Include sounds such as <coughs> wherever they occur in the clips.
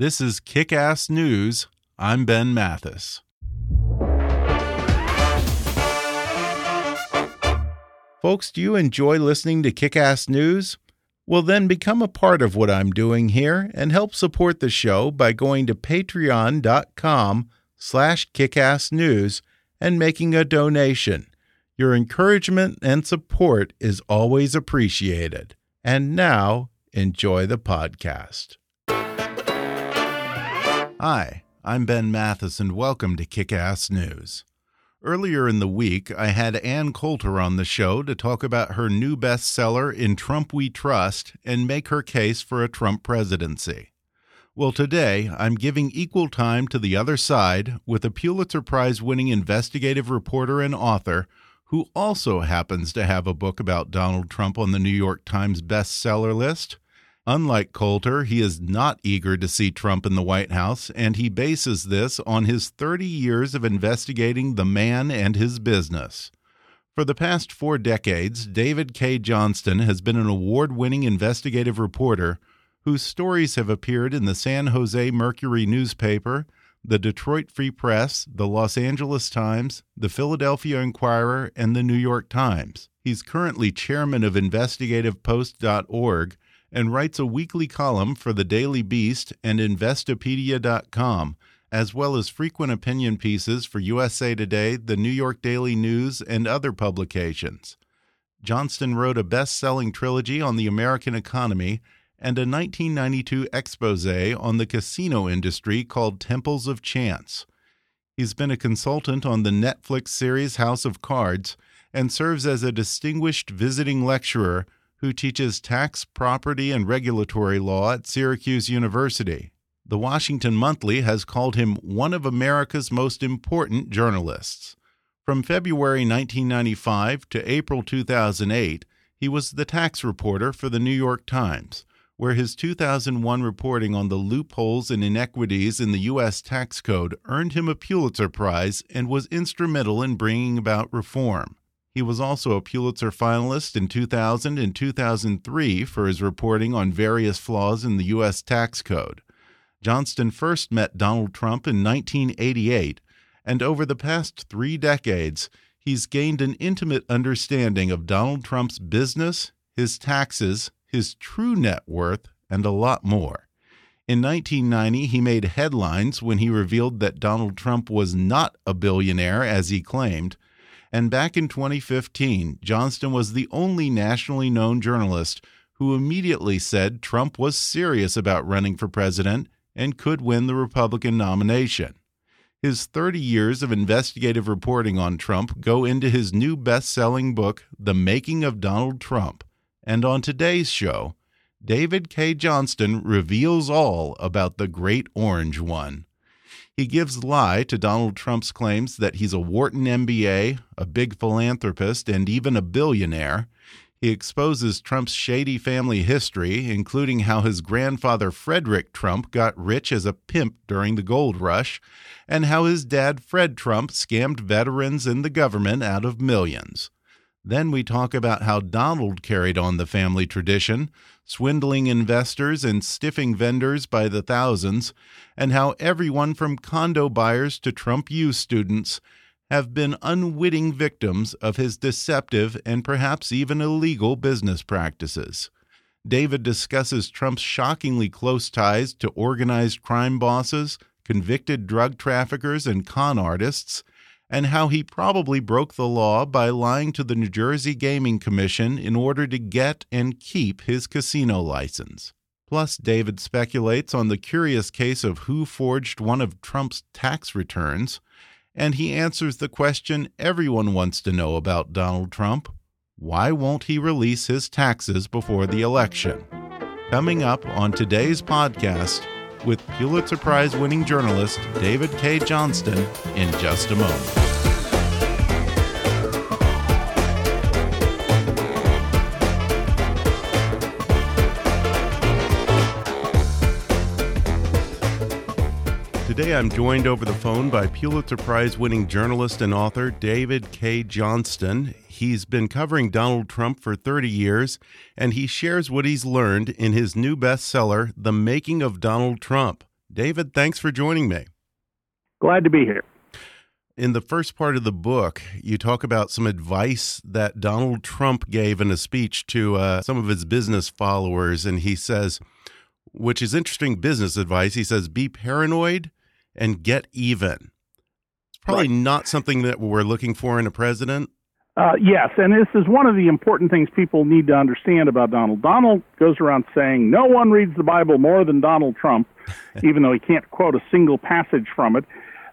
This is Kick Ass News. I'm Ben Mathis. Folks, do you enjoy listening to Kick Ass News? Well, then become a part of what I'm doing here and help support the show by going to patreon.com slash kickassnews and making a donation. Your encouragement and support is always appreciated. And now, enjoy the podcast. Hi, I'm Ben Mathis, and welcome to Kick Ass News. Earlier in the week, I had Ann Coulter on the show to talk about her new bestseller, In Trump We Trust, and make her case for a Trump presidency. Well, today, I'm giving equal time to the other side with a Pulitzer Prize winning investigative reporter and author who also happens to have a book about Donald Trump on the New York Times bestseller list. Unlike Coulter, he is not eager to see Trump in the White House, and he bases this on his 30 years of investigating the man and his business. For the past four decades, David Cay Johnston has been an award winning investigative reporter whose stories have appeared in the San Jose Mercury newspaper, the Detroit Free Press, the Los Angeles Times, the Philadelphia Inquirer, and the New York Times. He's currently chairman of InvestigativePost.org and writes a weekly column for the Daily Beast and Investopedia.com, as well as frequent opinion pieces for USA Today, the New York Daily News, and other publications. Johnston wrote a best selling trilogy on the American economy and a 1992 expose on the casino industry called Temples of Chance. He's been a consultant on the Netflix series House of Cards and serves as a distinguished visiting lecturer who teaches tax, property, and regulatory law at Syracuse University. The Washington Monthly has called him one of America's most important journalists. From February 1995 to April 2008, he was the tax reporter for the New York Times, where his 2001 reporting on the loopholes and inequities in the U.S. tax code earned him a Pulitzer Prize and was instrumental in bringing about reform. He was also a Pulitzer finalist in 2000 and 2003 for his reporting on various flaws in the U.S. tax code. Johnston first met Donald Trump in 1988, and over the past three decades, he's gained an intimate understanding of Donald Trump's business, his taxes, his true net worth, and a lot more. In 1990, he made headlines when he revealed that Donald Trump was not a billionaire as he claimed and back in 2015, Johnston was the only nationally known journalist who immediately said Trump was serious about running for president and could win the Republican nomination. His 30 years of investigative reporting on Trump go into his new best selling book, The Making of Donald Trump. And on today's show, David Cay Johnston reveals all about the Great Orange One. He gives lie to Donald Trump's claims that he's a Wharton MBA, a big philanthropist, and even a billionaire. He exposes Trump's shady family history, including how his grandfather Frederick Trump got rich as a pimp during the gold rush, and how his dad Fred Trump scammed veterans and the government out of millions. Then we talk about how Donald carried on the family tradition, swindling investors and stiffing vendors by the thousands, and how everyone from condo buyers to Trump U students have been unwitting victims of his deceptive and perhaps even illegal business practices. David discusses Trump's shockingly close ties to organized crime bosses, convicted drug traffickers, and con artists and how he probably broke the law by lying to the New Jersey Gaming Commission in order to get and keep his casino license. Plus, David speculates on the curious case of who forged one of Trump's tax returns, and he answers the question everyone wants to know about Donald Trump why won't he release his taxes before the election? Coming up on today's podcast, with Pulitzer Prize winning journalist David Cay Johnston in just a moment. Today I'm joined over the phone by Pulitzer Prize winning journalist and author David Cay Johnston. He's been covering Donald Trump for 30 years, and he shares what he's learned in his new bestseller, The Making of Donald Trump. David, thanks for joining me. Glad to be here. In the first part of the book, you talk about some advice that Donald Trump gave in a speech to uh, some of his business followers. And he says, which is interesting business advice, he says, be paranoid and get even. It's probably right. not something that we're looking for in a president. Uh, yes, and this is one of the important things people need to understand about Donald. Donald goes around saying no one reads the Bible more than Donald Trump, <laughs> even though he can't quote a single passage from it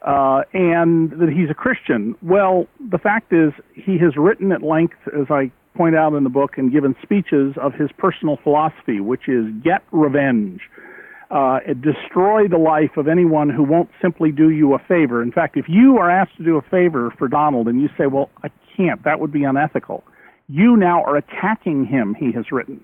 uh, and that he's a Christian. Well, the fact is, he has written at length, as I point out in the book, and given speeches of his personal philosophy, which is get revenge. Uh, destroy the life of anyone who won't simply do you a favor. In fact, if you are asked to do a favor for Donald and you say, well, I can't, that would be unethical, you now are attacking him, he has written.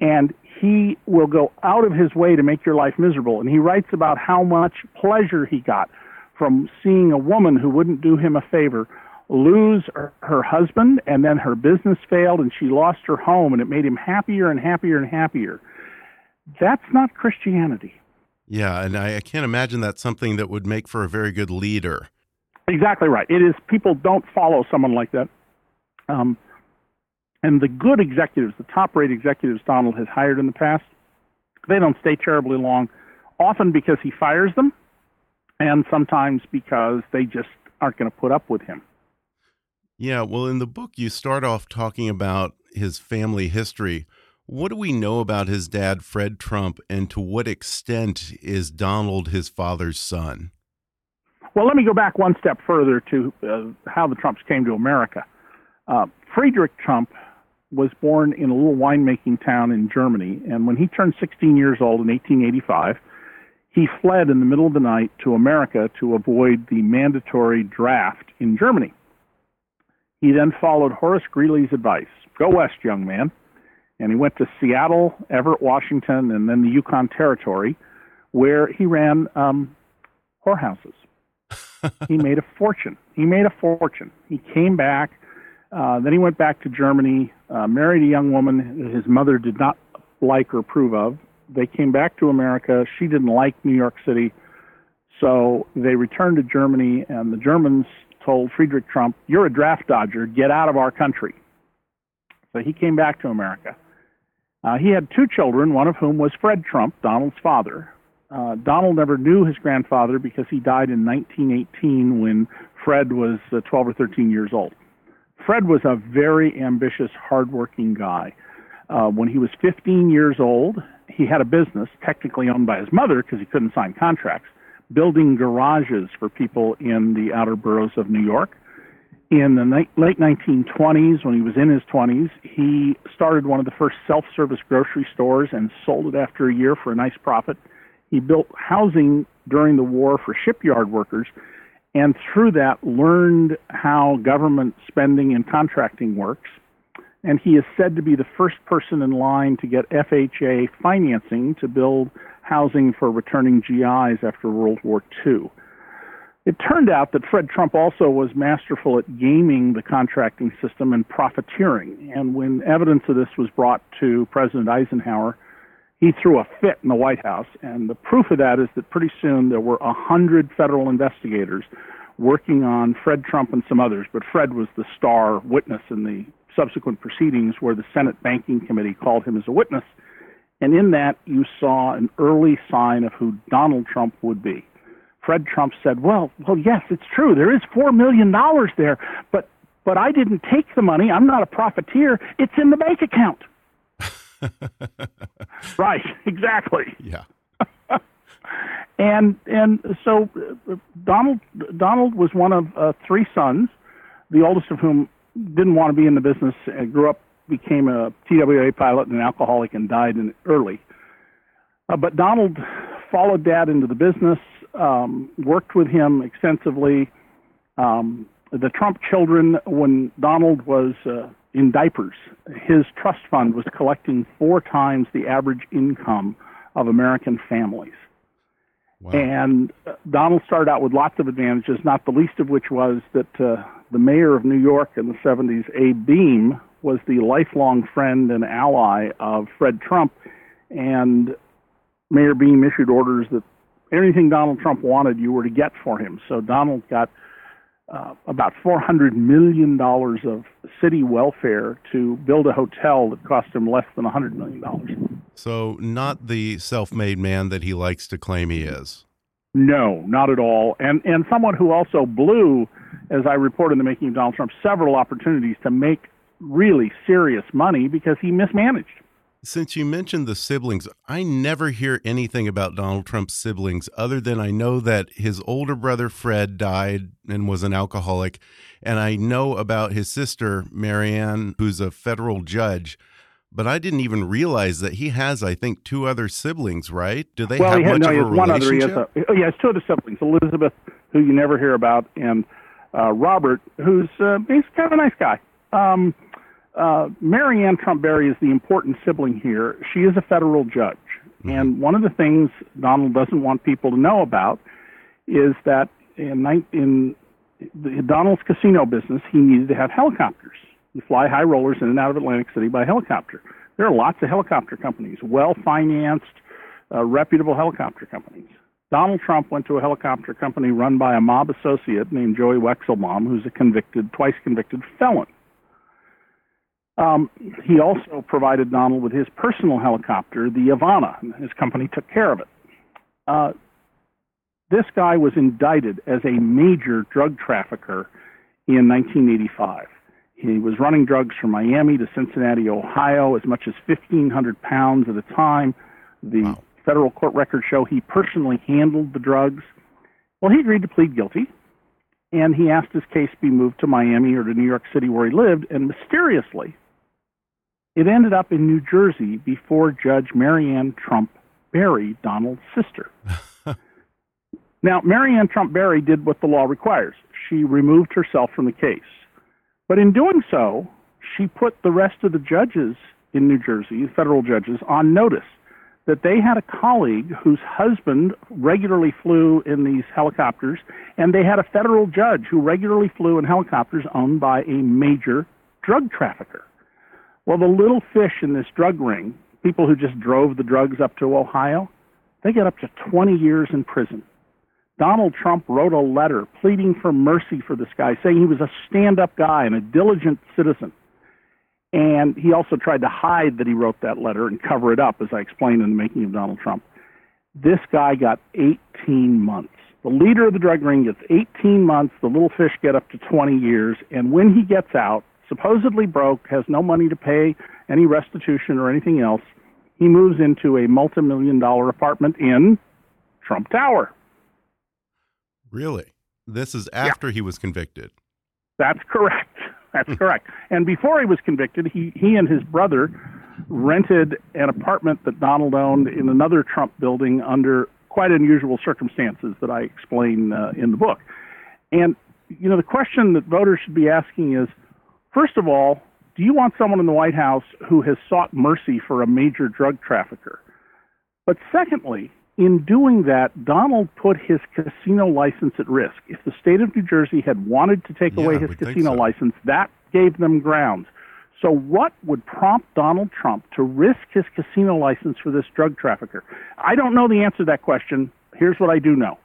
And he will go out of his way to make your life miserable. And he writes about how much pleasure he got from seeing a woman who wouldn't do him a favor lose her, her husband and then her business failed and she lost her home and it made him happier and happier and happier. That's not Christianity. Yeah, and I, I can't imagine that's something that would make for a very good leader. Exactly right. It is people don't follow someone like that. Um, and the good executives, the top rate executives Donald has hired in the past, they don't stay terribly long, often because he fires them and sometimes because they just aren't going to put up with him. Yeah, well, in the book, you start off talking about his family history. What do we know about his dad, Fred Trump, and to what extent is Donald his father's son? Well, let me go back one step further to uh, how the Trumps came to America. Uh, Friedrich Trump was born in a little winemaking town in Germany, and when he turned 16 years old in 1885, he fled in the middle of the night to America to avoid the mandatory draft in Germany. He then followed Horace Greeley's advice go west, young man. And he went to Seattle, Everett, Washington, and then the Yukon Territory, where he ran um, whorehouses. He made a fortune. He made a fortune. He came back. Uh, then he went back to Germany, uh, married a young woman his mother did not like or approve of, they came back to America. She didn't like New York City. So they returned to Germany, and the Germans told Friedrich Trump, You're a draft dodger. Get out of our country. So he came back to America. Uh, he had two children, one of whom was Fred Trump, Donald's father. Uh, Donald never knew his grandfather because he died in 1918 when Fred was uh, 12 or 13 years old. Fred was a very ambitious, hardworking guy. Uh, when he was 15 years old, he had a business, technically owned by his mother because he couldn't sign contracts, building garages for people in the outer boroughs of New York. In the ni- late 1920s, when he was in his 20s, he started one of the first self service grocery stores and sold it after a year for a nice profit. He built housing during the war for shipyard workers and through that learned how government spending and contracting works and he is said to be the first person in line to get FHA financing to build housing for returning GIs after World War II. It turned out that Fred Trump also was masterful at gaming the contracting system and profiteering. And when evidence of this was brought to President Eisenhower, he threw a fit in the White House. And the proof of that is that pretty soon there were a hundred federal investigators working on Fred Trump and some others, but Fred was the star witness in the subsequent proceedings where the Senate Banking Committee called him as a witness. And in that, you saw an early sign of who Donald Trump would be. Fred Trump said, "Well, well, yes, it's true. There is four million dollars there, but but I didn't take the money. I'm not a profiteer. It's in the bank account." <laughs> right. Exactly. Yeah. <laughs> and and so uh, Donald Donald was one of uh, three sons, the oldest of whom didn't want to be in the business. and grew up, became a TWA pilot and an alcoholic, and died in early. Uh, but Donald followed Dad into the business, um, worked with him extensively. Um, the Trump children, when Donald was uh, in diapers, his trust fund was collecting four times the average income of American families. Wow. And uh, Donald started out with lots of advantages, not the least of which was that uh, the mayor of New York in the 70s, Abe Beame, was the lifelong friend and ally of Fred Trump. And Mayor Beame issued orders that anything Donald Trump wanted, you were to get for him. So Donald got uh, about $400 million of city welfare to build a hotel that cost him less than $100 million. So, not the self made man that he likes to claim he is. No, not at all. And, and someone who also blew, as I report in the making of Donald Trump, several opportunities to make really serious money because he mismanaged. Since you mentioned the siblings, I never hear anything about Donald Trump's siblings other than I know that his older brother Fred died and was an alcoholic. And I know about his sister, Marianne, who's a federal judge. But I didn't even realize that he has, I think, two other siblings, right? Do they well, have had, much no, of a one relationship? Other, he has oh, has two other siblings, Elizabeth, who you never hear about, and uh, Robert, who's uh, he's kind of a nice guy. Um, uh, Marianne Trump Barry is the important sibling here. She is a federal judge. Mm-hmm. And one of the things Donald doesn't want people to know about is that in, in the, Donald's casino business, he needed to have helicopters. You fly high rollers in and out of Atlantic City by helicopter. There are lots of helicopter companies, well financed, uh, reputable helicopter companies. Donald Trump went to a helicopter company run by a mob associate named Joey Weichselbaum, who's a convicted, twice convicted felon. Um, he also provided Donald with his personal helicopter, the Ivana. and His company took care of it. Uh, this guy was indicted as a major drug trafficker in 1985. He was running drugs from Miami to Cincinnati, Ohio, as much as 1,500 pounds at a time. The wow. federal court records show he personally handled the drugs. Well, he agreed to plead guilty, and he asked his case be moved to Miami or to New York City, where he lived, and mysteriously, it ended up in New Jersey before Judge Marianne Trump Barry, Donald's sister. <laughs> now, Marianne Trump Barry did what the law requires. She removed herself from the case. But in doing so, she put the rest of the judges in New Jersey, federal judges, on notice that they had a colleague whose husband regularly flew in these helicopters, and they had a federal judge who regularly flew in helicopters owned by a major drug trafficker. Well, the little fish in this drug ring, people who just drove the drugs up to Ohio, they get up to 20 years in prison. Donald Trump wrote a letter pleading for mercy for this guy, saying he was a stand up guy and a diligent citizen. And he also tried to hide that he wrote that letter and cover it up, as I explained in the making of Donald Trump. This guy got 18 months. The leader of the drug ring gets 18 months. The little fish get up to 20 years. And when he gets out, supposedly broke, has no money to pay any restitution or anything else, he moves into a multi-million dollar apartment in Trump Tower. Really? This is after yeah. he was convicted. That's correct. <laughs> That's hmm. correct. And before he was convicted, he, he and his brother rented an apartment that Donald owned in another Trump building under quite unusual circumstances that I explain uh, in the book. And, you know, the question that voters should be asking is First of all, do you want someone in the White House who has sought mercy for a major drug trafficker? But secondly, in doing that, Donald put his casino license at risk. If the state of New Jersey had wanted to take yeah, away his casino so. license, that gave them grounds. So, what would prompt Donald Trump to risk his casino license for this drug trafficker? I don't know the answer to that question. Here's what I do know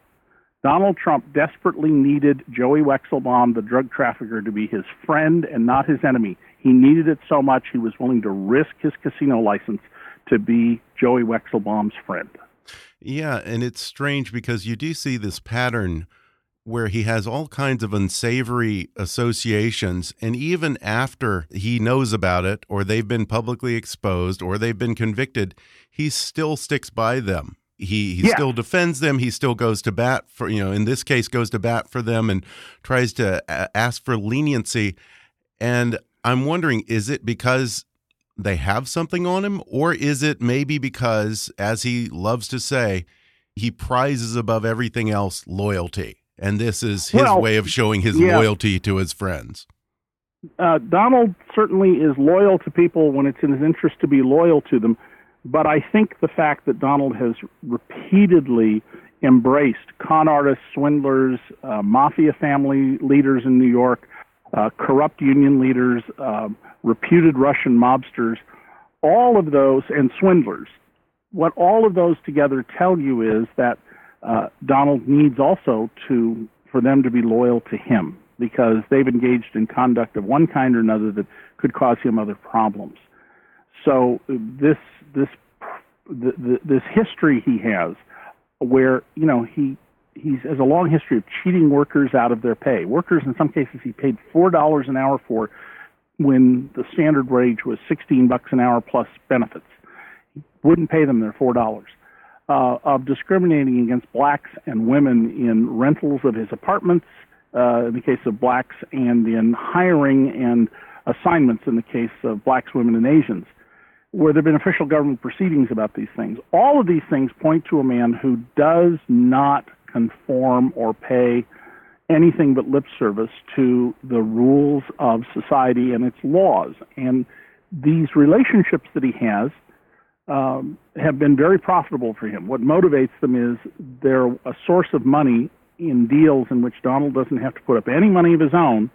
Donald Trump desperately needed Joey Weichselbaum, the drug trafficker, to be his friend and not his enemy. He needed it so much he was willing to risk his casino license to be Joey Weichselbaum's friend. Yeah, and it's strange because you do see this pattern where he has all kinds of unsavory associations. And even after he knows about it, or they've been publicly exposed, or they've been convicted, he still sticks by them he he yeah. still defends them. He still goes to bat for you know in this case goes to bat for them and tries to ask for leniency. And i'm wondering is it because they have something on him or is it maybe because as he loves to say he prizes above everything else loyalty? And this is his well, way of showing his yeah. loyalty to his friends. Uh, donald certainly is loyal to people when it's in his interest to be loyal to them but I think the fact that Donald has repeatedly embraced con artists, swindlers, uh, mafia family leaders in New York, uh, corrupt union leaders, uh, reputed Russian mobsters, all of those, and swindlers. What all of those together tell you is that uh, Donald needs also to for them to be loyal to him because they've engaged in conduct of one kind or another that could cause him other problems. So this this this history he has, where you know he he has a long history of cheating workers out of their pay. Workers, in some cases, he paid four dollars an hour for when the standard wage was sixteen bucks an hour plus benefits. He wouldn't pay them their four dollars. Uh, of discriminating against blacks and women in rentals of his apartments, uh, in the case of blacks, and in hiring and assignments in the case of blacks, women, and Asians where there have been official government proceedings about these things. All of these things point to a man who does not conform or pay anything but lip service to the rules of society and its laws. And these relationships that he has um, have been very profitable for him. What motivates them is they're a source of money in deals in which Donald doesn't have to put up any money of his own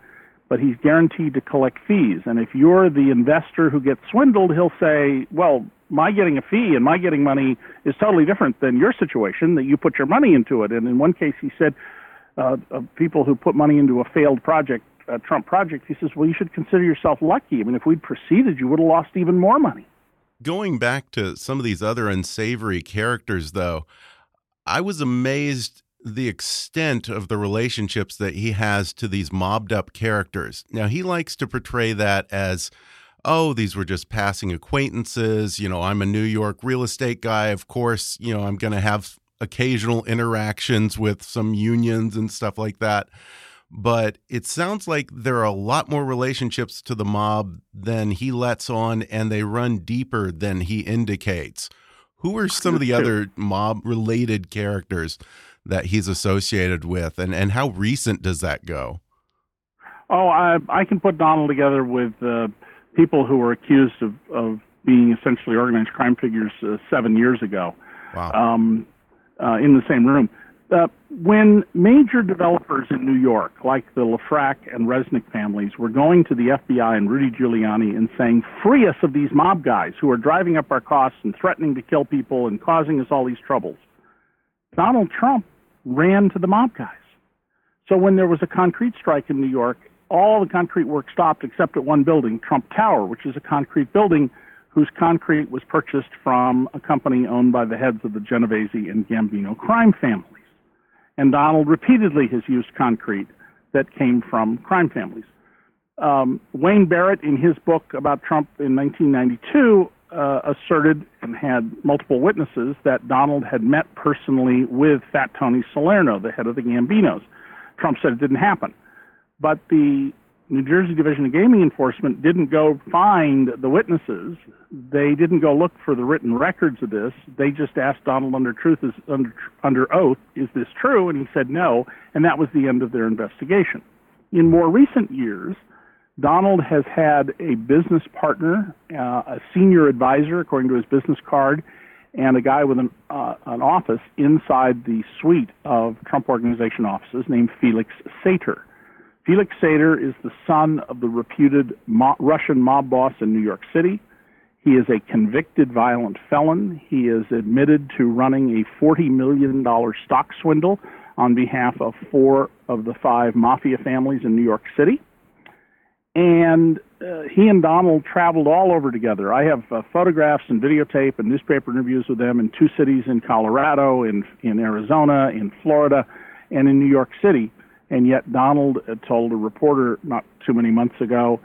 but he's guaranteed to collect fees. And if you're the investor who gets swindled, he'll say, well, my getting a fee and my getting money is totally different than your situation that you put your money into it. And in one case, he said, uh, of people who put money into a failed project, a Trump project, he says, well, you should consider yourself lucky. I mean, if we'd proceeded, you would have lost even more money. Going back to some of these other unsavory characters, though, I was amazed the extent of the relationships that he has to these mobbed up characters. Now, he likes to portray that as, oh, these were just passing acquaintances. You know, I'm a New York real estate guy. Of course, you know, I'm going to have occasional interactions with some unions and stuff like that. But it sounds like there are a lot more relationships to the mob than he lets on, and they run deeper than he indicates. Who are some of the <laughs> other mob related characters that he's associated with, and and how recent does that go? Oh, I I can put Donald together with uh, people who were accused of of being essentially organized crime figures uh, seven years ago. Wow. Um, uh, in the same room. Uh, when major developers in New York, like the LeFrak and Resnick families, were going to the FBI and Rudy Giuliani and saying, free us of these mob guys who are driving up our costs and threatening to kill people and causing us all these troubles, Donald Trump ran to the mob guys. So when there was a concrete strike in New York, all the concrete work stopped except at one building, Trump Tower, which is a concrete building whose concrete was purchased from a company owned by the heads of the Genovese and Gambino crime families. And Donald repeatedly has used concrete that came from crime families. Um, Wayne Barrett, in his book about Trump in 1992, uh, asserted and had multiple witnesses that Donald had met personally with Fat Tony Salerno, the head of the Gambinos. Trump said it didn't happen. But the New Jersey Division of Gaming Enforcement didn't go find the witnesses. They didn't go look for the written records of this. They just asked Donald under truth is under under oath, is this true? And he said no, and that was the end of their investigation. In more recent years, Donald has had a business partner, uh, a senior advisor, according to his business card, and a guy with an, uh, an office inside the suite of Trump Organization offices named Felix Sater. Felix Sater is the son of the reputed Russian mob boss in New York City. He is a convicted violent felon. He is admitted to running a $40 million stock swindle on behalf of four of the five mafia families in New York City and uh, he and Donald traveled all over together. I have uh, photographs and videotape and newspaper interviews with them in two cities in Colorado, in in Arizona, in Florida, and in New York City. And yet Donald uh, told a reporter not too many months ago,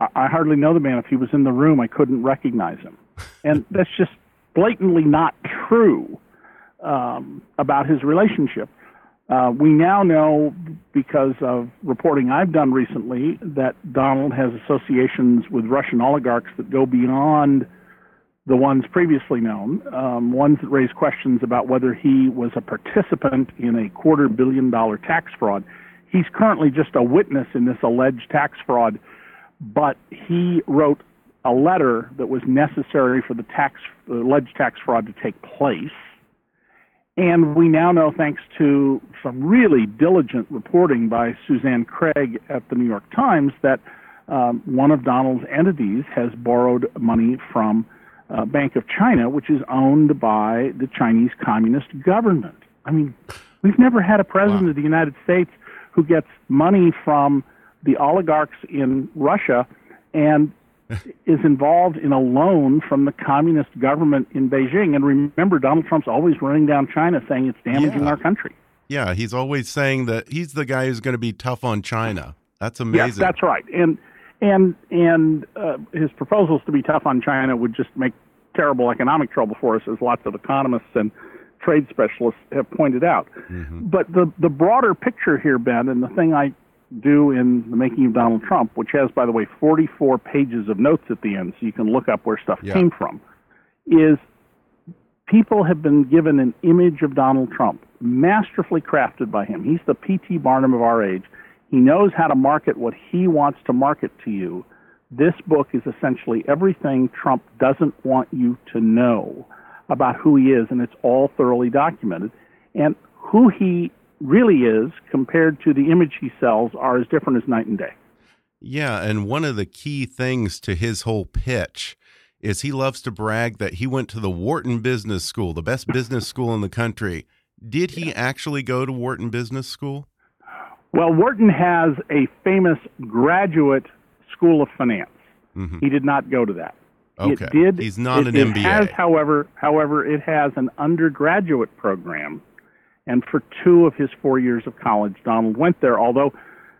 I-, "I hardly know the man. If he was in the room, I couldn't recognize him." and that's just blatantly not true um, about his relationship. Uh, we now know, because of reporting I've done recently, that Donald has associations with Russian oligarchs that go beyond the ones previously known, um, ones that raise questions about whether he was a participant in a quarter billion dollar tax fraud. He's currently just a witness in this alleged tax fraud, but he wrote a letter that was necessary for the tax, the alleged tax fraud to take place and we now know, thanks to some really diligent reporting by Suzanne Craig at the New York Times, that um, one of Donald's entities has borrowed money from uh, Bank of China, which is owned by the Chinese Communist government. I mean, we've never had a president wow. of the United States who gets money from the oligarchs in Russia and is involved in a loan from the communist government in Beijing. And remember, Donald Trump's always running down China saying it's damaging yeah. our country. Yeah, he's always saying that he's the guy who's going to be tough on China. That's amazing. Yes, that's right. And and and uh, his proposals to be tough on China would just make terrible economic trouble for us, as lots of economists and trade specialists have pointed out. Mm-hmm. But the the broader picture here, Ben, and the thing I do in the making of Donald Trump, which has, by the way, 44 pages of notes at the end, so you can look up where stuff yeah. came from, is people have been given an image of Donald Trump, masterfully crafted by him. He's the P.T. Barnum of our age. He knows how to market what he wants to market to you. This book is essentially everything Trump doesn't want you to know about who he is, and it's all thoroughly documented. And who he really is compared to the image he sells are as different as night and day. Yeah, and one of the key things to his whole pitch is he loves to brag that he went to the Wharton Business School, the best business school in the country. Did he actually go to Wharton Business School? Well, Wharton has a famous graduate school of finance. Mm -hmm. He did not go to that. Okay. It did. He's not it, an it MBA. Has, however, however, it has an undergraduate program and for two of his four years of college, Donald went there. Although,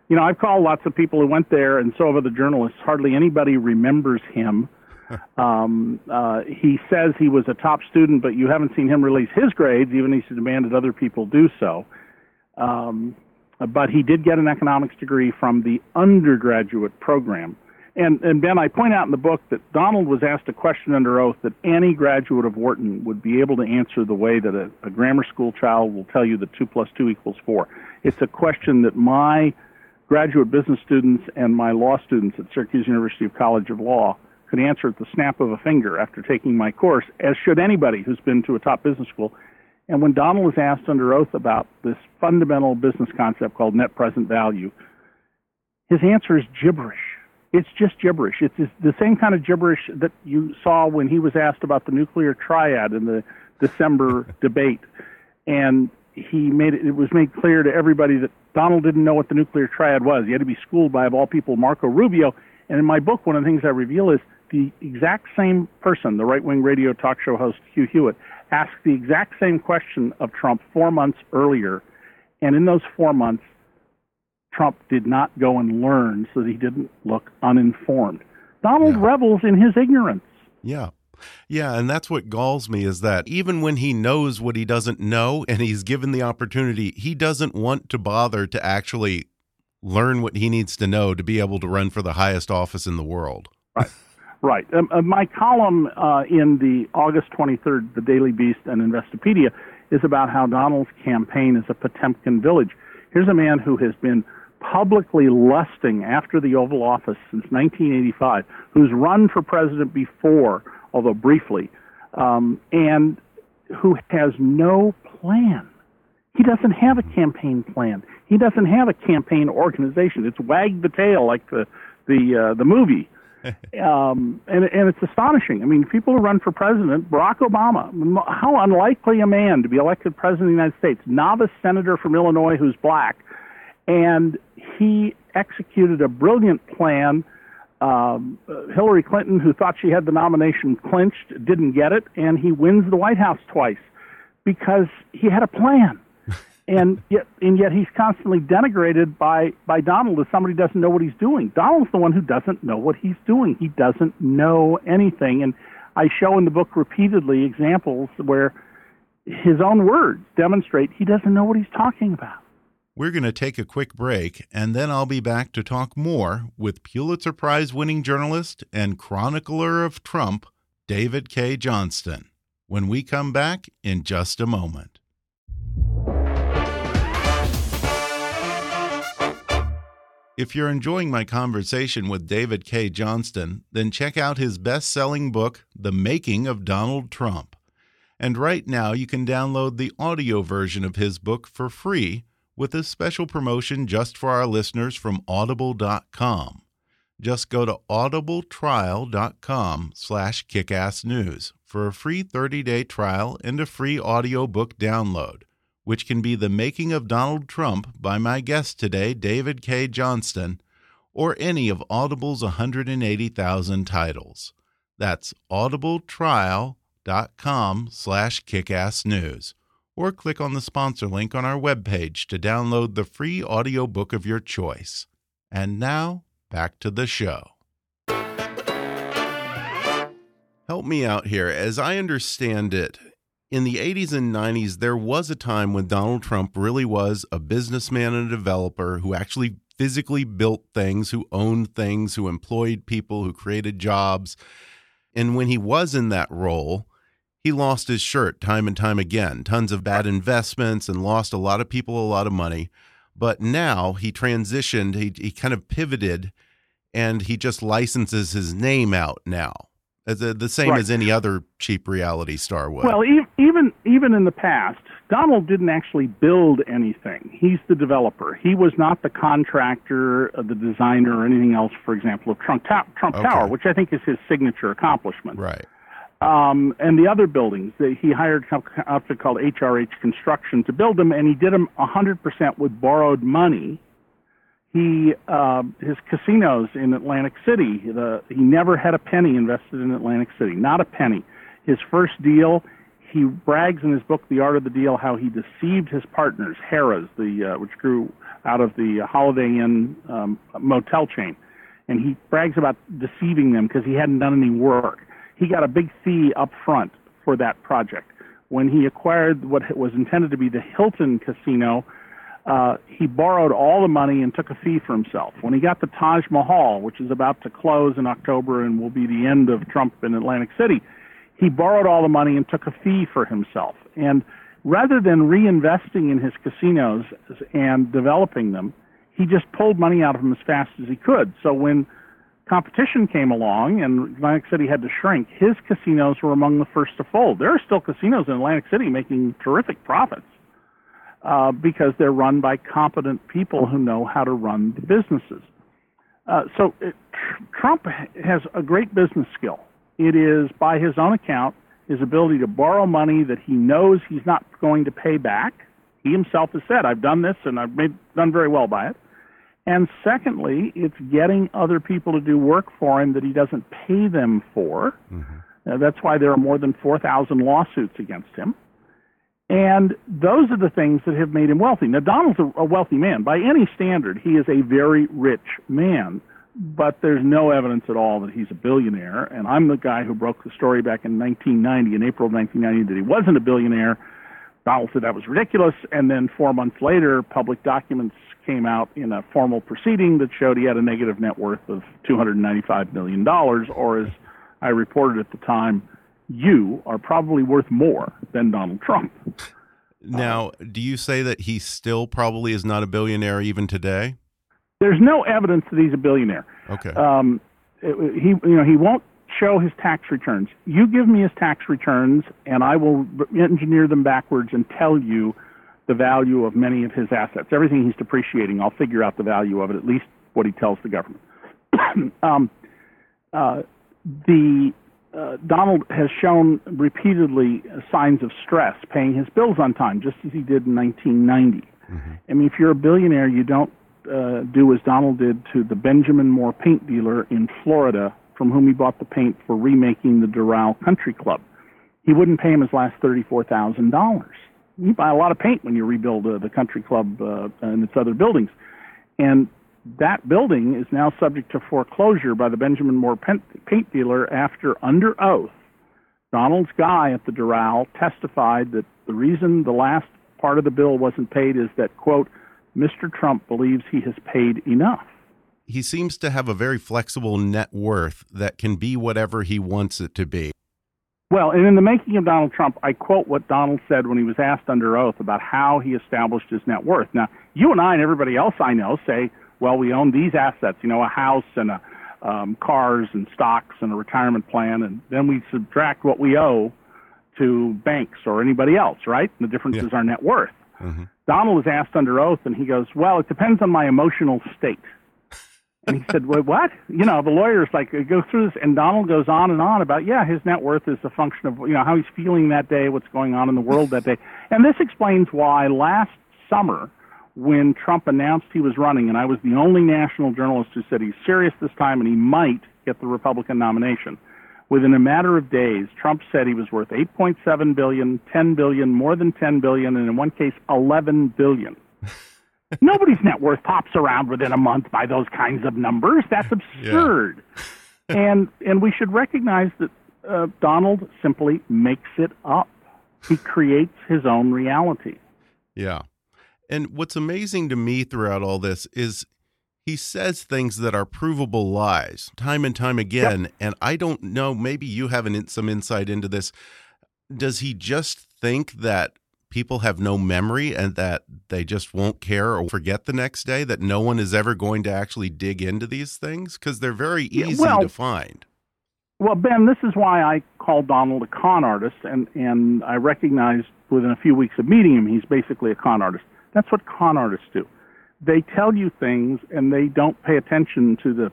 you know, I've called lots of people who went there, and so have other journalists. Hardly anybody remembers him. <laughs> um, uh, he says he was a top student, but you haven't seen him release his grades, even he's demanded other people do so. Um, but he did get an economics degree from the undergraduate program. And, and Ben, I point out in the book that Donald was asked a question under oath that any graduate of Wharton would be able to answer the way that a, a grammar school child will tell you that 2 plus 2 equals 4. It's a question that my graduate business students and my law students at Syracuse University of College of Law could answer at the snap of a finger after taking my course, as should anybody who's been to a top business school. And when Donald was asked under oath about this fundamental business concept called net present value, his answer is gibberish it's just gibberish. It's the same kind of gibberish that you saw when he was asked about the nuclear triad in the December <laughs> debate, and he made it, it was made clear to everybody that Donald didn't know what the nuclear triad was. He had to be schooled by, of all people, Marco Rubio. And in my book, one of the things I reveal is the exact same person, the right-wing radio talk show host Hugh Hewitt, asked the exact same question of Trump four months earlier, and in those four months, Trump did not go and learn so that he didn't look uninformed. Donald yeah. revels in his ignorance. Yeah. Yeah, and that's what galls me is that even when he knows what he doesn't know and he's given the opportunity, he doesn't want to bother to actually learn what he needs to know to be able to run for the highest office in the world. Right. Right. Um, uh, my column uh, in the August 23rd, the Daily Beast and Investopedia, is about how Donald's campaign is a Potemkin village. Here's a man who has been publicly lusting after the Oval Office since 1985, who's run for president before, although briefly, um, and who has no plan. He doesn't have a campaign plan. He doesn't have a campaign organization. It's wag the tail like the the uh, the movie. <laughs> um, and and it's astonishing. I mean, people who run for president, Barack Obama, how unlikely a man to be elected president of the United States, novice senator from Illinois who's black, and he executed a brilliant plan. Um, Hillary Clinton, who thought she had the nomination clinched, didn't get it, and he wins the White House twice because he had a plan. <laughs> and yet, and yet, he's constantly denigrated by by Donald as somebody who doesn't know what he's doing. Donald's the one who doesn't know what he's doing. He doesn't know anything, and I show in the book repeatedly examples where his own words demonstrate he doesn't know what he's talking about. We're going to take a quick break, and then I'll be back to talk more with Pulitzer Prize winning journalist and chronicler of Trump, David Cay Johnston, when we come back in just a moment. If you're enjoying my conversation with David Cay Johnston, then check out his best selling book, The Making of Donald Trump. And right now, you can download the audio version of his book for free with a special promotion just for our listeners from audible.com. Just go to audibletrial.com slash kickassnews for a free 30-day trial and a free audiobook download. which can be The Making of Donald Trump by my guest today, David Cay Johnston, or any of Audible's 180,000 titles. That's audibletrial.com slash kickassnews. Or click on the sponsor link on our webpage to download the free audiobook of your choice. And now, back to the show. Help me out here. As I understand it, in the 80s and 90s, there was a time when Donald Trump really was a businessman and a developer who actually physically built things, who owned things, who employed people, who created jobs. And when he was in that role, he lost his shirt time and time again. Tons of bad investments and lost a lot of people a lot of money. But now he transitioned, he, he kind of pivoted, and he just licenses his name out now as a, the same right. as any other cheap reality star would. Well, even even in the past, Donald didn't actually build anything. He's the developer. He was not the contractor, uh, the designer, or anything else. For example, of Trump, Trump okay. Tower, which I think is his signature accomplishment. Right. Um, and the other buildings, he hired an outfit called HRH Construction to build them, and he did them 100% with borrowed money he uh, his casinos in Atlantic City. The, he never had a penny invested in Atlantic City, not a penny. His first deal, he brags in his book, The Art of the Deal, how he deceived his partners, Harrah's, the uh, which grew out of the Holiday Inn um, motel chain, and he brags about deceiving them because he hadn't done any work. He got a big fee up front for that project. When he acquired what was intended to be the Hilton Casino uh, he borrowed all the money and took a fee for himself. When he got the Taj Mahal, which is about to close in October and will be the end of Trump in Atlantic City, he borrowed all the money and took a fee for himself. And rather than reinvesting in his casinos and developing them, he just pulled money out of them as fast as he could. So when competition came along and Atlantic City had to shrink, his casinos were among the first to fold. There are still casinos in Atlantic City making terrific profits uh, because they're run by competent people who know how to run the businesses. Uh, so it, Trump has a great business skill. It is, by his own account, his ability to borrow money that he knows he's not going to pay back. He himself has said, "I've done this and I've made, done very well by it." And secondly, it's getting other people to do work for him that he doesn't pay them for. Mm-hmm. Uh, that's why there are more than 4,000 lawsuits against him. And those are the things that have made him wealthy. Now, Donald's a, a wealthy man. By any standard, he is a very rich man, but there's no evidence at all that he's a billionaire. And I'm the guy who broke the story back in 1990, in April of 1990, that he wasn't a billionaire. Donald said that was ridiculous. And then four months later, public documents came out in a formal proceeding that showed he had a negative net worth of $295 million, or as I reported at the time, you are probably worth more than Donald Trump. Now, do you say that he still probably is not a billionaire even today? There's no evidence that he's a billionaire. Okay. Um, he, you know, he won't show his tax returns. You give me his tax returns, and I will engineer them backwards and tell you the value of many of his assets. Everything he's depreciating, I'll figure out the value of it, at least what he tells the government. <coughs> um, uh, the uh, Donald has shown repeatedly signs of stress paying his bills on time, just as he did in 1990. Mm-hmm. I mean, if you're a billionaire, you don't uh, do as Donald did to the Benjamin Moore paint dealer in Florida, from whom he bought the paint for remaking the Doral Country Club. He wouldn't pay him his last thirty-four thousand dollars. You buy a lot of paint when you rebuild uh, the country club uh, and its other buildings, and that building is now subject to foreclosure by the Benjamin Moore paint dealer after, under oath, Donald's guy at the Doral testified that the reason the last part of the bill wasn't paid is that, quote, Mr. Trump believes he has paid enough. He seems to have a very flexible net worth that can be whatever he wants it to be. Well, and in the making of Donald Trump, I quote what Donald said when he was asked under oath about how he established his net worth. Now, you and I and everybody else I know say, well, we own these assets, you know, a house and a um, cars and stocks and a retirement plan, and then we subtract what we owe to banks or anybody else, right? And the difference yeah. is our net worth. Mm-hmm. Donald was asked under oath, and he goes, "Well, it depends on my emotional state." And he said, "Wait, what?" You know, the lawyer's like, "Go through this," and Donald goes on and on about, yeah, his net worth is a function of you know how he's feeling that day, what's going on in the world that day, and this explains why last summer, when Trump announced he was running, and I was the only national journalist who said he's serious this time and he might get the Republican nomination. Within a matter of days, Trump said he was worth 8.7 billion, 10 billion, more than 10 billion, and in one case, 11 billion. Nobody's net worth pops around within a month by those kinds of numbers. That's absurd. Yeah. <laughs> and and we should recognize that uh, Donald simply makes it up. He creates his own reality. Yeah. And what's amazing to me throughout all this is he says things that are provable lies time and time again. Yep. And I don't know, maybe you have an, some insight into this. Does he just think that people have no memory and that they just won't care or forget the next day, that no one is ever going to actually dig into these things? Because they're very easy well, to find. Well, Ben, this is why I call Donald a con artist, and, and I recognized within a few weeks of meeting him, he's basically a con artist. That's what con artists do they tell you things and they don't pay attention to the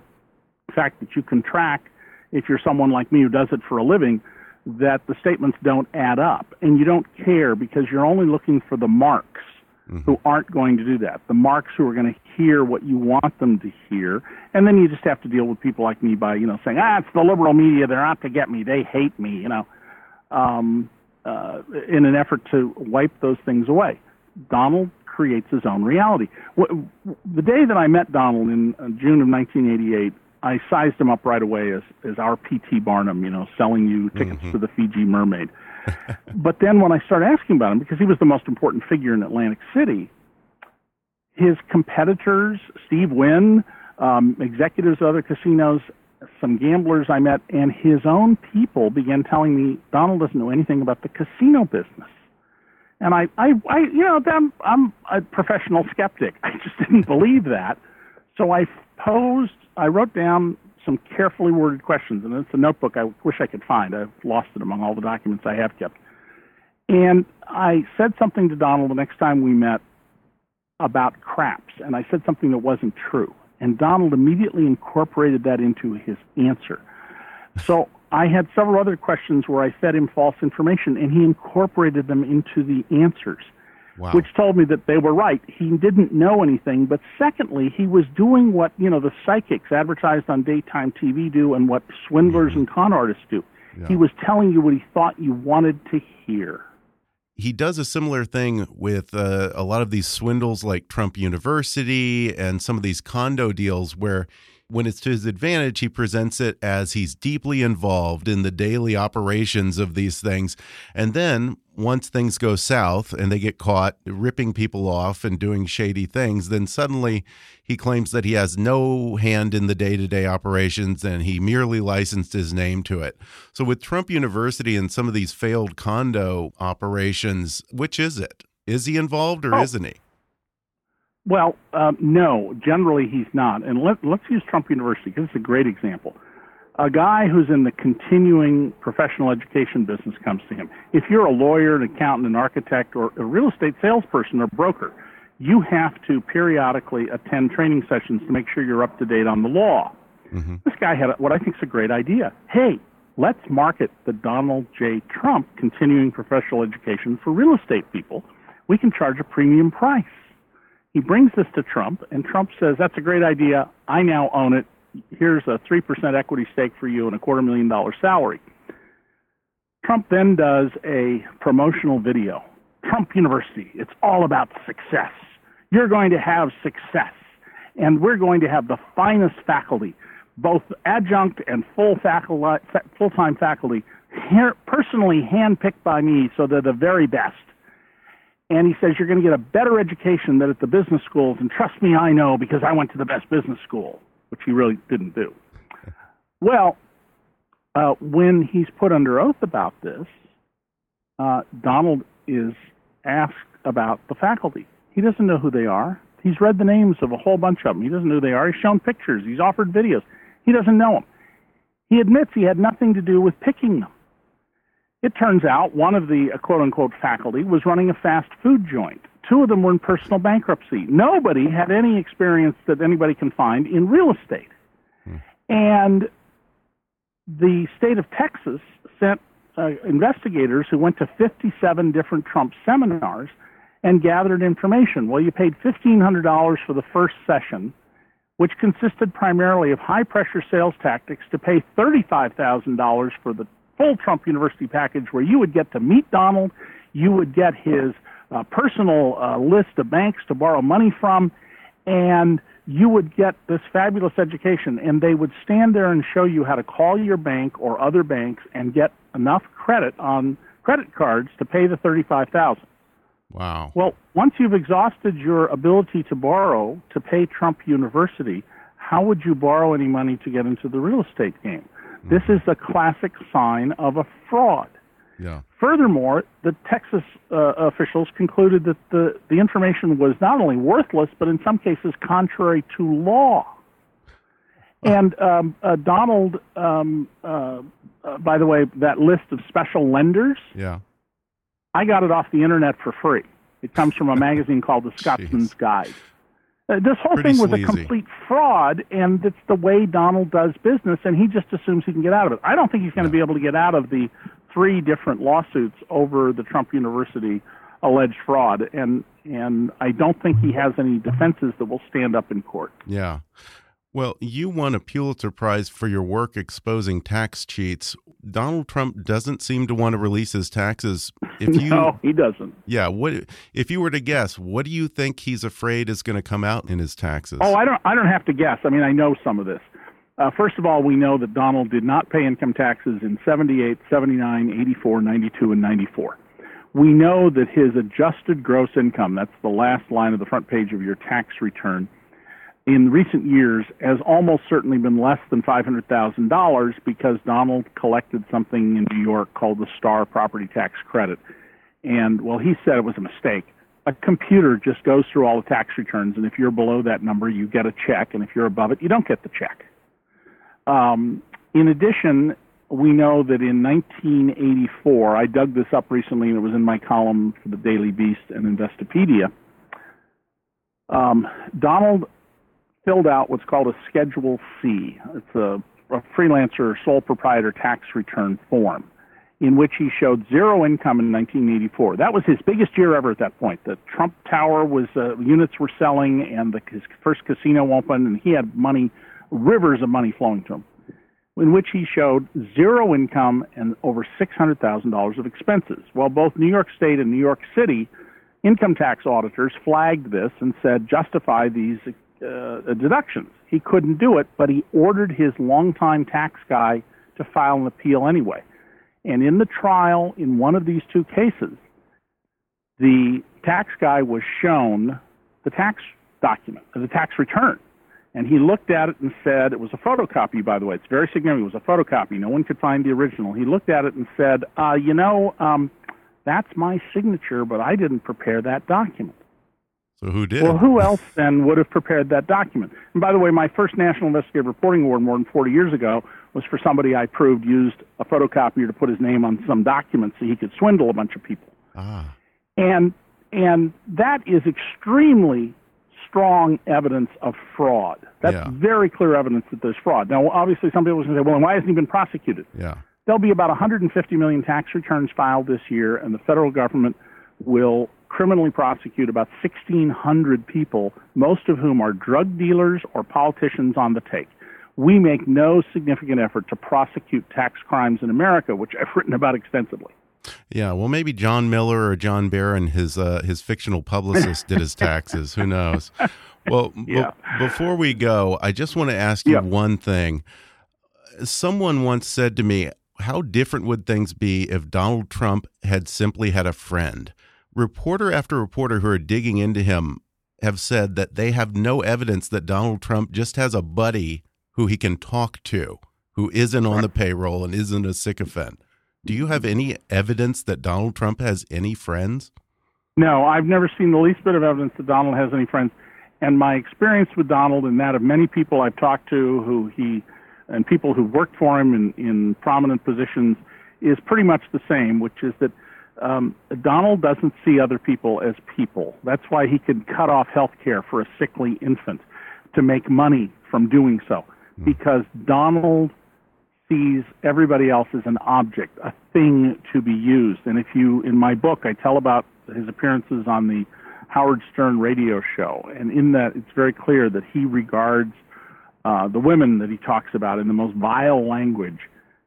fact that you can track if you're someone like me who does it for a living that the statements don't add up. And you don't care because you're only looking for the marks mm-hmm. who aren't going to do that. The marks who are going to hear what you want them to hear. And then you just have to deal with people like me by you know saying ah it's the liberal media. They're out to get me. They hate me you know. Um, uh, in an effort to wipe those things away. Donald creates his own reality. The day that I met Donald in uh, June of 1988, I sized him up right away as, as our P.T. Barnum, you know, selling you tickets mm-hmm. to the Fiji Mermaid. <laughs> but then when I started asking about him, because he was the most important figure in Atlantic City, his competitors, Steve Wynn, um, executives of other casinos, some gamblers I met, and his own people began telling me Donald doesn't know anything about the casino business. And I, I, I you know, I'm, I'm a professional skeptic. <laughs> I just didn't believe that. So I posed, I wrote down some carefully worded questions, and it's a notebook I wish I could find. I've lost it among all the documents I have kept. And I said something to Donald the next time we met about craps, and I said something that wasn't true. And Donald immediately incorporated that into his answer. So I had several other questions where I fed him false information, and he incorporated them into the answers, wow. which told me that they were right. He didn't know anything, but secondly, he was doing what you know the psychics advertised on daytime TV do, and what swindlers mm-hmm. and con artists do. Yeah. He was telling you what he thought you wanted to hear. He does a similar thing with uh, a lot of these swindles, like Trump University and some of these condo deals, where when it's to his advantage, he presents it as he's deeply involved in the daily operations of these things. And then once things go south and they get caught ripping people off and doing shady things, then suddenly he claims that he has no hand in the day to day operations and he merely licensed his name to it. So, with Trump University and some of these failed condo operations, which is it? Is he involved or oh. isn't he? Well, um, no, generally he's not. And let, let's use Trump University because it's a great example. A guy who's in the continuing professional education business comes to him. If you're a lawyer, an accountant, an architect, or a real estate salesperson or broker, you have to periodically attend training sessions to make sure you're up to date on the law. Mm-hmm. This guy had what I think is a great idea. Hey, let's market the Donald J. Trump continuing professional education for real estate people. We can charge a premium price. He brings this to Trump, and Trump says, That's a great idea. I now own it. Here's a 3% equity stake for you and a quarter million dollar salary. Trump then does a promotional video. Trump University, it's all about success. You're going to have success, and we're going to have the finest faculty, both adjunct and full faculty, full-time faculty, personally handpicked by me, so they're the very best and he says you're going to get a better education than at the business schools and trust me i know because i went to the best business school which he really didn't do. <laughs> Well uh, when he's put under oath about this uh, donald is asked about the faculty. He doesn't know who they are. He's read the names of a whole bunch of them he doesn't know who they are. He's shown pictures. He's offered videos. He doesn't know them he admits he had nothing to do with picking them it turns out one of the uh, quote unquote faculty was running a fast food joint Two of them were in personal bankruptcy. Nobody had any experience that anybody can find in real estate. And the state of Texas sent uh, investigators who went to 57 different Trump seminars and gathered information. Well, you paid $1,500 for the first session, which consisted primarily of high pressure sales tactics to pay $35,000 for the full Trump University package where you would get to meet Donald, you would get his uh, personal uh, list of banks to borrow money from, and you would get this fabulous education. And they would stand there and show you how to call your bank or other banks and get enough credit on credit cards to pay the thirty-five thousand. Wow. Well, once you've exhausted your ability to borrow to pay Trump University, how would you borrow any money to get into the real estate game? Mm-hmm. This is the classic sign of a fraud. Yeah. Furthermore, the Texas uh, officials concluded that the, the information was not only worthless, but in some cases contrary to law. And um, uh, Donald, um, uh, uh by the way, that list of special lenders. Yeah. I got it off the internet for free. It comes from a magazine called The <laughs> Scotsman's Guide. Uh, this whole Pretty thing was sleazy. a complete fraud, and it's the way Donald does business, and he just assumes he can get out of it. I don't think he's going to be able to get out of the three different lawsuits over the Trump University alleged fraud, and and I don't think he has any defenses that will stand up in court. Yeah. Well, you won a Pulitzer Prize for your work exposing tax cheats. Donald Trump doesn't seem to want to release his taxes. If <laughs> you, no, he doesn't. Yeah. What if you were to guess? What do you think he's afraid is going to come out in his taxes? Oh, I don't. I don't have to guess. I mean, I know some of this. Uh, first of all, we know that Donald did not pay income taxes in 78, 79, 84, 92, and 94. We know that his adjusted gross income, that's the last line of the front page of your tax return, in recent years has almost certainly been less than $500,000 because Donald collected something in New York called the Star Property Tax Credit. And, well, he said it was a mistake. A computer just goes through all the tax returns, and if you're below that number, you get a check, and if you're above it, you don't get the check. Um, in addition, we know that in 1984, I dug this up recently, and it was in my column for the Daily Beast and Investopedia. Um, Donald filled out what's called a Schedule C. It's a, a freelancer sole proprietor tax return form in which he showed zero income in 1984. That was his biggest year ever at that point. The Trump Tower was uh, units were selling, and the, his first casino opened, and he had money, rivers of money flowing to him. In which he showed zero income and over $600,000 of expenses. Well, both New York State and New York City income tax auditors flagged this and said justify these uh, deductions. He couldn't do it, but he ordered his longtime tax guy to file an appeal anyway. And in the trial, in one of these two cases, the tax guy was shown the tax document, the tax return. And he looked at it and said, it was a photocopy, by the way. It's very significant. It was a photocopy. No one could find the original. He looked at it and said, uh, you know, um, that's my signature, but I didn't prepare that document. So who did? Well, who else then would have prepared that document? And by the way, my first National Investigative Reporting Award more than 40 years ago was for somebody I proved used a photocopier to put his name on some document so he could swindle a bunch of people. Ah. And and that is extremely strong evidence of fraud. That's yeah. very clear evidence that there's fraud. Now, obviously, some people are going to say, well, why hasn't he been prosecuted? Yeah. There'll be about 150 million tax returns filed this year, and the federal government will criminally prosecute about 1,600 people, most of whom are drug dealers or politicians on the take. We make no significant effort to prosecute tax crimes in America, which I've written about extensively. Yeah, well, maybe John Miller or John Barron, his uh, his fictional publicist, did his <laughs> taxes. Who knows? Well, yeah. before we go, I just want to ask you yeah. one thing. Someone once said to me, "How different would things be if Donald Trump had simply had a friend?" Reporter after reporter who are digging into him have said that they have no evidence that Donald Trump just has a buddy who he can talk to, who isn't on the payroll and isn't a sycophant. Do you have any evidence that Donald Trump has any friends? No, I've never seen the least bit of evidence that Donald has any friends. And my experience with Donald and that of many people I've talked to who he and people who've worked for him in, in prominent positions is pretty much the same, which is that Um, Donald doesn't see other people as people. That's why he can cut off health care for a sickly infant to make money from doing so. Mm. Because Donald sees everybody else as an object, a thing to be used. And if you, in my book, I tell about his appearances on the Howard Stern radio show. And in that, it's very clear that he regards uh, the women that he talks about in the most vile language,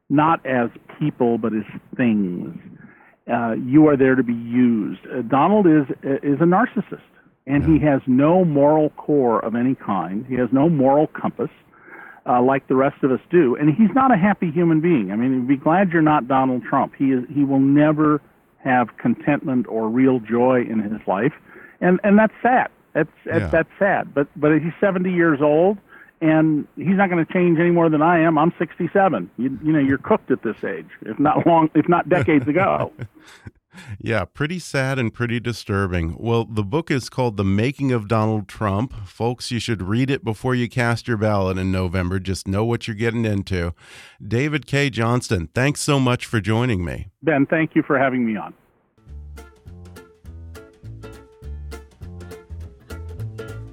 not as people, but as things. Uh, you are there to be used. Uh, Donald is is a narcissist, and he has no moral core of any kind. He has no moral compass uh, like the rest of us do. And he's not a happy human being. I mean, be glad you're not Donald Trump. He is. He will never have contentment or real joy in his life, and and that's sad. That's that's, yeah. that's sad. But but he's 70 years old, and he's not going to change any more than I am. I'm 67. You you know, you're cooked at this age, if not long, if not decades ago. <laughs> Yeah, pretty sad and pretty disturbing. Well, the book is called The Making of Donald Trump. Folks, you should read it before you cast your ballot in November. Just know what you're getting into. David Cay Johnston, thanks so much for joining me. Ben, thank you for having me on.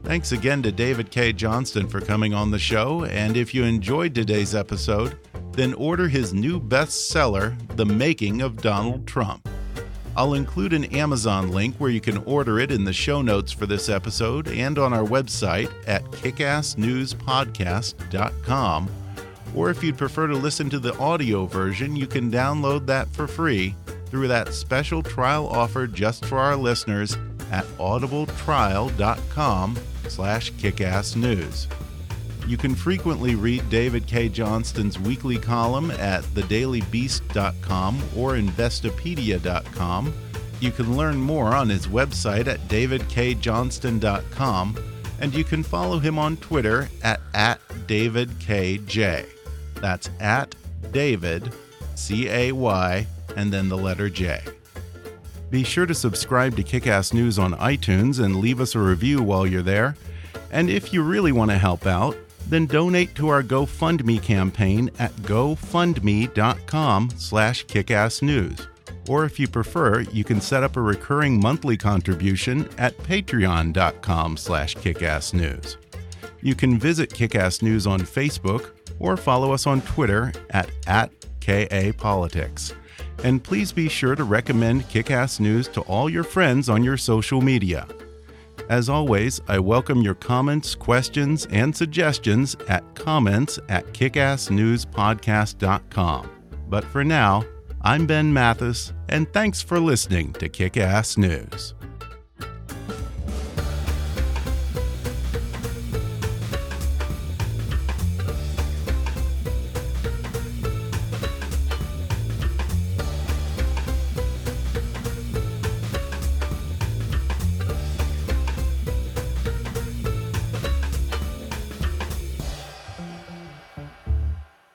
Thanks again to David Cay Johnston for coming on the show. And if you enjoyed today's episode, then order his new bestseller, The Making of Donald Trump. I'll include an Amazon link where you can order it in the show notes for this episode and on our website at kickassnewspodcast.com. Or if you'd prefer to listen to the audio version, you can download that for free through that special trial offer just for our listeners at audibletrial.com slash kickassnews. You can frequently read David Cay Johnston's weekly column at thedailybeast.com or investopedia.com. You can learn more on his website at davidcayjohnston.com, and you can follow him on Twitter at, at DavidCayJ. That's at David, C A Y, and then the letter J. Be sure to subscribe to Kickass News on iTunes and leave us a review while you're there. And if you really want to help out, then donate to our GoFundMe campaign at gofundme.com slash kickassnews. Or if you prefer, you can set up a recurring monthly contribution at patreon.com slash kickassnews. You can visit Kickass News on Facebook or follow us on Twitter at, at KAPolitics. And please be sure to recommend Kickass News to all your friends on your social media. As always, I welcome your comments, questions, and suggestions at comments at kickassnewspodcast.com. But for now, I'm Ben Mathis, and thanks for listening to Kickass News.